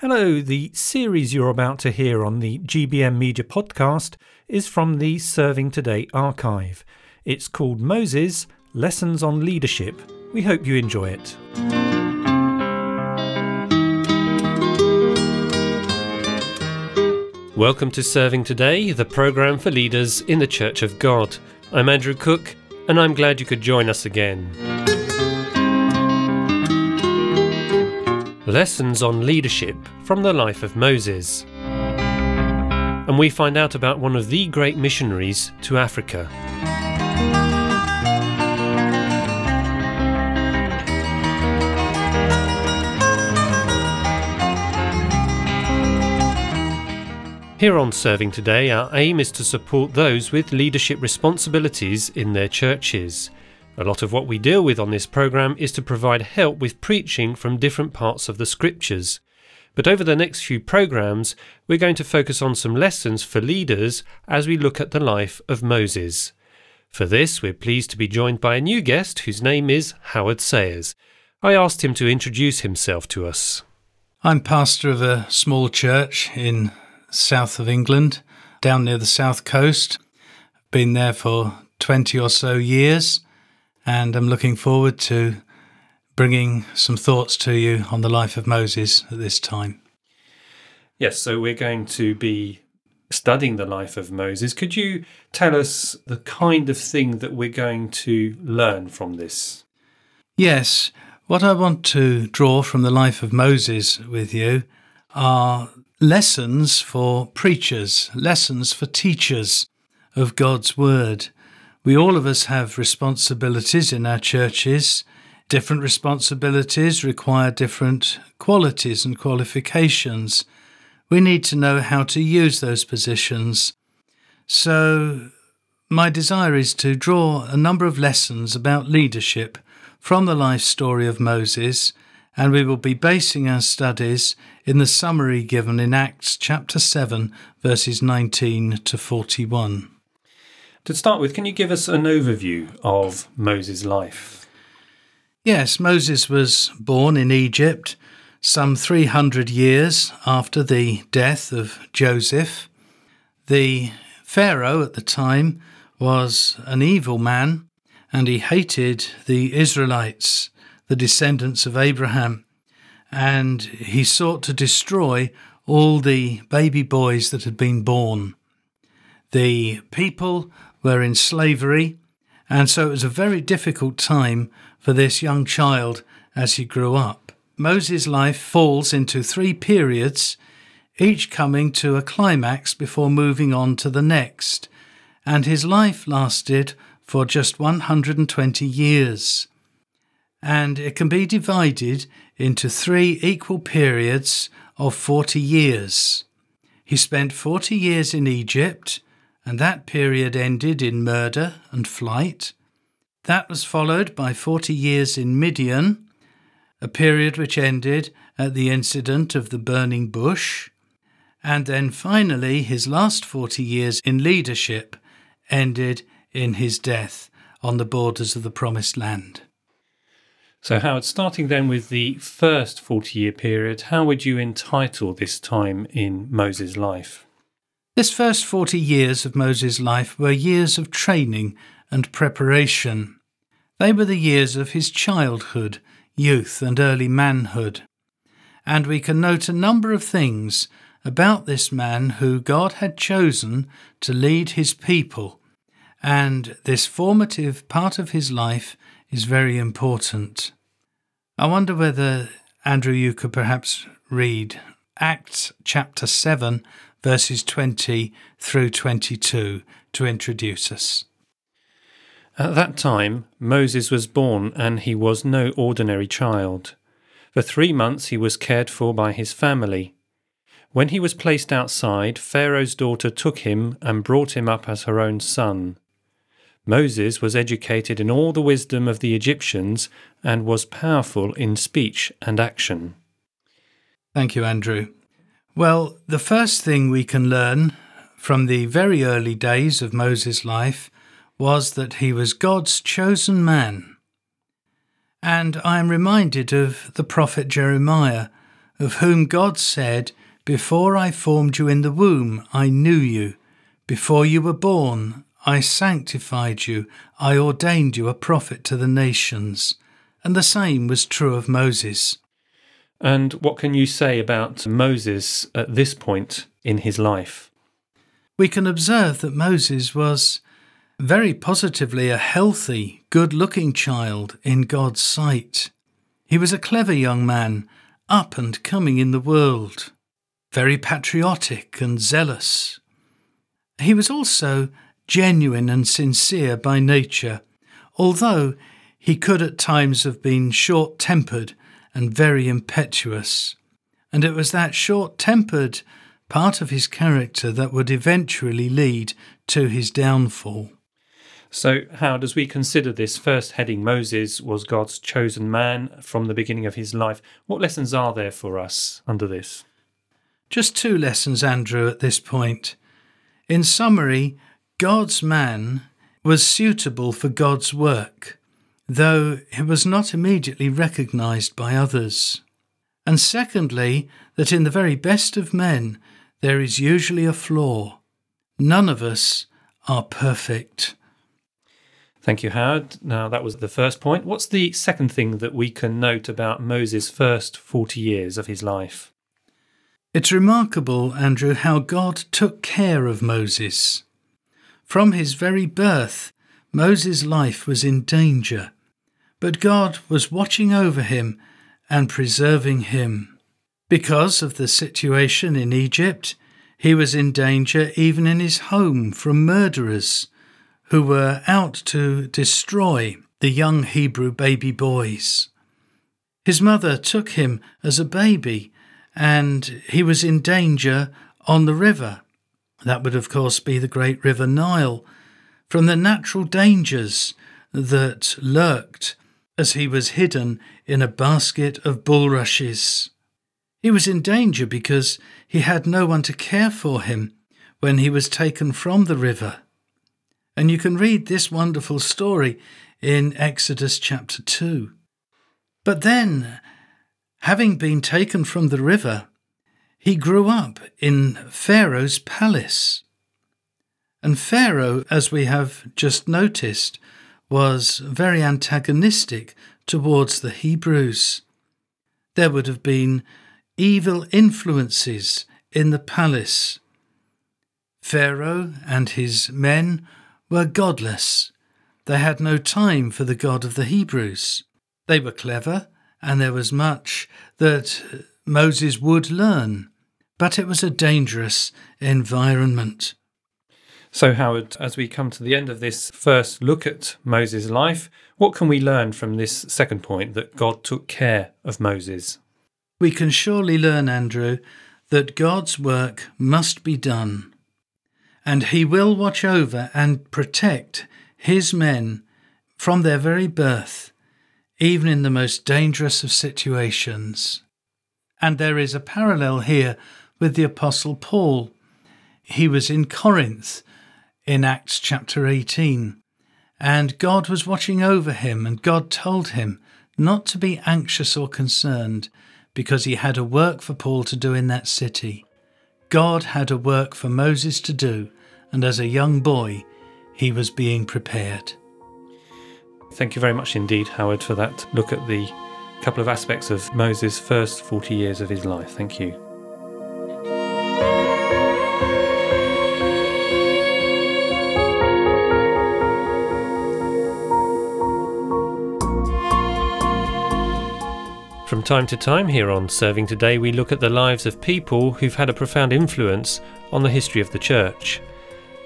Hello, the series you're about to hear on the GBM Media podcast is from the Serving Today archive. It's called Moses Lessons on Leadership. We hope you enjoy it. Welcome to Serving Today, the programme for leaders in the Church of God. I'm Andrew Cook, and I'm glad you could join us again. Lessons on Leadership from the Life of Moses. And we find out about one of the great missionaries to Africa. Here on Serving Today, our aim is to support those with leadership responsibilities in their churches. A lot of what we deal with on this programme is to provide help with preaching from different parts of the scriptures. But over the next few programmes, we're going to focus on some lessons for leaders as we look at the life of Moses. For this, we're pleased to be joined by a new guest whose name is Howard Sayers. I asked him to introduce himself to us. I'm pastor of a small church in south of England, down near the south coast. Been there for 20 or so years and I'm looking forward to bringing some thoughts to you on the life of Moses at this time. Yes, so we're going to be studying the life of Moses. Could you tell us the kind of thing that we're going to learn from this? Yes, what I want to draw from the life of Moses with you are lessons for preachers, lessons for teachers of God's Word. We all of us have responsibilities in our churches. Different responsibilities require different qualities and qualifications. We need to know how to use those positions. So, my desire is to draw a number of lessons about leadership from the life story of Moses, and we will be basing our studies in the summary given in Acts chapter 7, verses 19 to 41. To start with, can you give us an overview of Moses' life? Yes, Moses was born in Egypt some 300 years after the death of Joseph. The Pharaoh at the time was an evil man and he hated the Israelites, the descendants of Abraham, and he sought to destroy all the baby boys that had been born. The people were in slavery, and so it was a very difficult time for this young child as he grew up. Moses' life falls into three periods, each coming to a climax before moving on to the next, and his life lasted for just 120 years. And it can be divided into three equal periods of 40 years. He spent 40 years in Egypt, and that period ended in murder and flight. That was followed by 40 years in Midian, a period which ended at the incident of the burning bush. And then finally, his last 40 years in leadership ended in his death on the borders of the Promised Land. So, Howard, starting then with the first 40 year period, how would you entitle this time in Moses' life? This first 40 years of Moses' life were years of training and preparation. They were the years of his childhood, youth, and early manhood. And we can note a number of things about this man who God had chosen to lead his people, and this formative part of his life is very important. I wonder whether, Andrew, you could perhaps read Acts chapter 7 verses 20 through 22 to introduce us. At that time, Moses was born, and he was no ordinary child. For three months he was cared for by his family. When he was placed outside, Pharaoh's daughter took him and brought him up as her own son. Moses was educated in all the wisdom of the Egyptians and was powerful in speech and action. Thank you, Andrew. Well, the first thing we can learn from the very early days of Moses' life was that he was God's chosen man. And I am reminded of the prophet Jeremiah, of whom God said, Before I formed you in the womb, I knew you. Before you were born, I sanctified you. I ordained you a prophet to the nations. And the same was true of Moses. And what can you say about Moses at this point in his life? We can observe that Moses was very positively a healthy, good looking child in God's sight. He was a clever young man, up and coming in the world, very patriotic and zealous. He was also genuine and sincere by nature, although he could at times have been short tempered and very impetuous. And it was that short tempered part of his character that would eventually lead to his downfall. So, how does we consider this first heading? Moses was God's chosen man from the beginning of his life. What lessons are there for us under this? Just two lessons, Andrew, at this point. In summary, God's man was suitable for God's work, though he was not immediately recognized by others. And secondly, that in the very best of men there is usually a flaw. None of us are perfect. Thank you, Howard. Now, that was the first point. What's the second thing that we can note about Moses' first 40 years of his life? It's remarkable, Andrew, how God took care of Moses. From his very birth, Moses' life was in danger, but God was watching over him and preserving him. Because of the situation in Egypt, he was in danger even in his home from murderers who were out to destroy the young Hebrew baby boys. His mother took him as a baby, and he was in danger on the river. That would, of course, be the great River Nile, from the natural dangers that lurked as he was hidden in a basket of bulrushes. He was in danger because he had no one to care for him when he was taken from the river. And you can read this wonderful story in Exodus chapter 2. But then, having been taken from the river, he grew up in Pharaoh's palace. And Pharaoh, as we have just noticed, was very antagonistic towards the Hebrews. There would have been evil influences in the palace. Pharaoh and his men were godless. They had no time for the God of the Hebrews. They were clever, and there was much that Moses would learn but it was a dangerous environment. So, Howard, as we come to the end of this first look at Moses' life, what can we learn from this second point that God took care of Moses? We can surely learn, Andrew, that God's work must be done, and He will watch over and protect His men from their very birth, even in the most dangerous of situations. And there is a parallel here with the Apostle Paul. He was in Corinth in Acts chapter 18, and God was watching over him, and God told him not to be anxious or concerned because he had a work for Paul to do in that city. God had a work for Moses to do, and as a young boy, he was being prepared. Thank you very much indeed, Howard, for that look at the couple of aspects of Moses' first 40 years of his life. Thank you. From time to time here on Serving Today, we look at the lives of people who've had a profound influence on the history of the Church.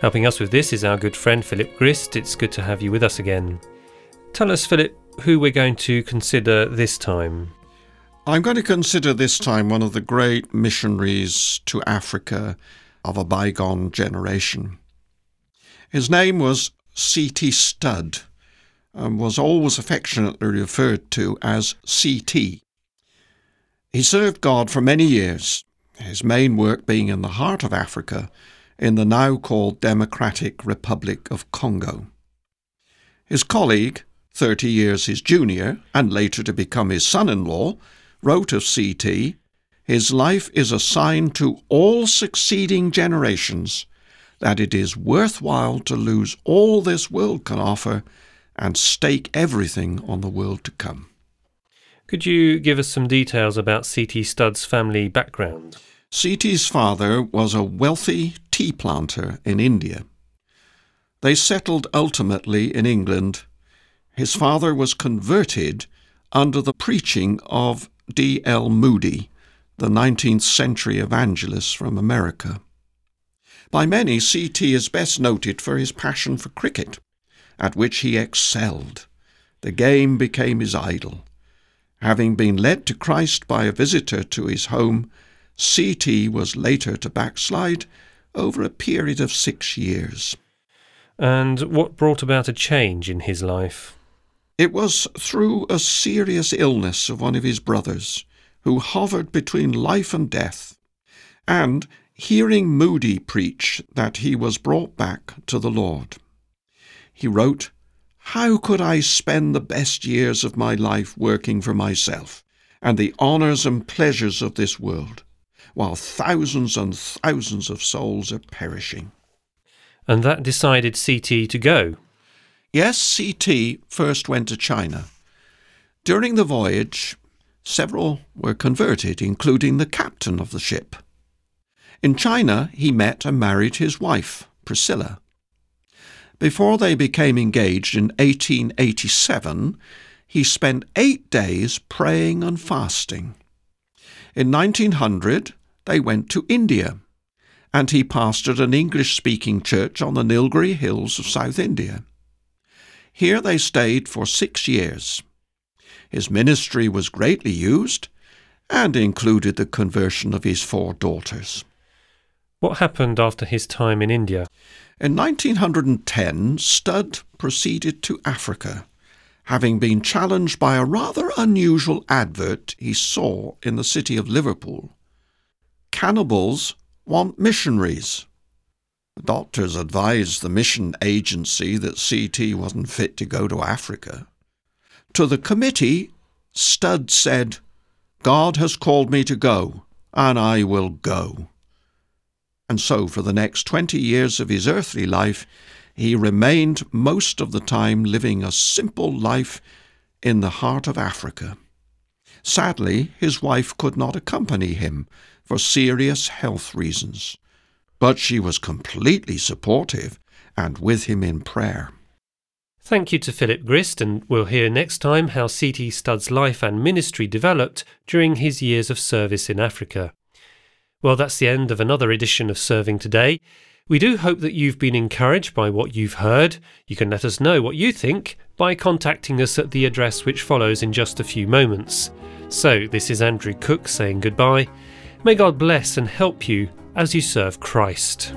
Helping us with this is our good friend Philip Grist. It's good to have you with us again. Tell us, Philip, who we're going to consider this time. I'm going to consider this time one of the great missionaries to Africa of a bygone generation. His name was C.T. Studd and was always affectionately referred to as C.T. He served God for many years, his main work being in the heart of Africa, in the now called Democratic Republic of Congo. His colleague, 30 years his junior, and later to become his son in law, wrote of C.T. His life is a sign to all succeeding generations that it is worthwhile to lose all this world can offer and stake everything on the world to come. Could you give us some details about C.T. Studd's family background? C.T.'s father was a wealthy tea planter in India. They settled ultimately in England. His father was converted under the preaching of D. L. Moody, the 19th century evangelist from America. By many, C.T. is best noted for his passion for cricket, at which he excelled. The game became his idol. Having been led to Christ by a visitor to his home, C.T. was later to backslide over a period of six years. And what brought about a change in his life? It was through a serious illness of one of his brothers, who hovered between life and death, and hearing Moody preach that he was brought back to the Lord. He wrote, How could I spend the best years of my life working for myself and the honours and pleasures of this world, while thousands and thousands of souls are perishing? And that decided CT to go. Yes, CT first went to China. During the voyage, several were converted, including the captain of the ship. In China, he met and married his wife, Priscilla. Before they became engaged in 1887, he spent eight days praying and fasting. In 1900, they went to India, and he pastored an English speaking church on the Nilgiri Hills of South India. Here they stayed for six years. His ministry was greatly used and included the conversion of his four daughters. What happened after his time in India? In 1910, Studd proceeded to Africa, having been challenged by a rather unusual advert he saw in the city of Liverpool. Cannibals want missionaries. The doctors advised the mission agency that CT wasn't fit to go to Africa. To the committee, Studd said, God has called me to go, and I will go. And so, for the next twenty years of his earthly life, he remained most of the time living a simple life in the heart of Africa. Sadly, his wife could not accompany him for serious health reasons, but she was completely supportive and with him in prayer. Thank you to Philip Grist, and we'll hear next time how C.T. Studd's life and ministry developed during his years of service in Africa. Well, that's the end of another edition of Serving Today. We do hope that you've been encouraged by what you've heard. You can let us know what you think by contacting us at the address which follows in just a few moments. So, this is Andrew Cook saying goodbye. May God bless and help you as you serve Christ.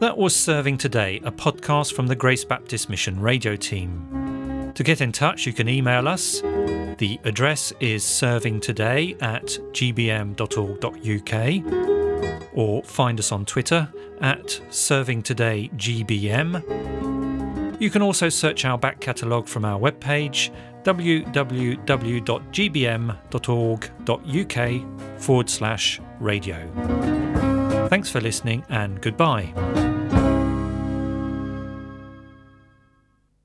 That was Serving Today, a podcast from the Grace Baptist Mission radio team. To get in touch, you can email us the address is servingtoday at gbm.org.uk or find us on Twitter at servingtodaygBM. You can also search our back catalogue from our webpage www.gbm.org.uk forward slash radio. Thanks for listening and goodbye.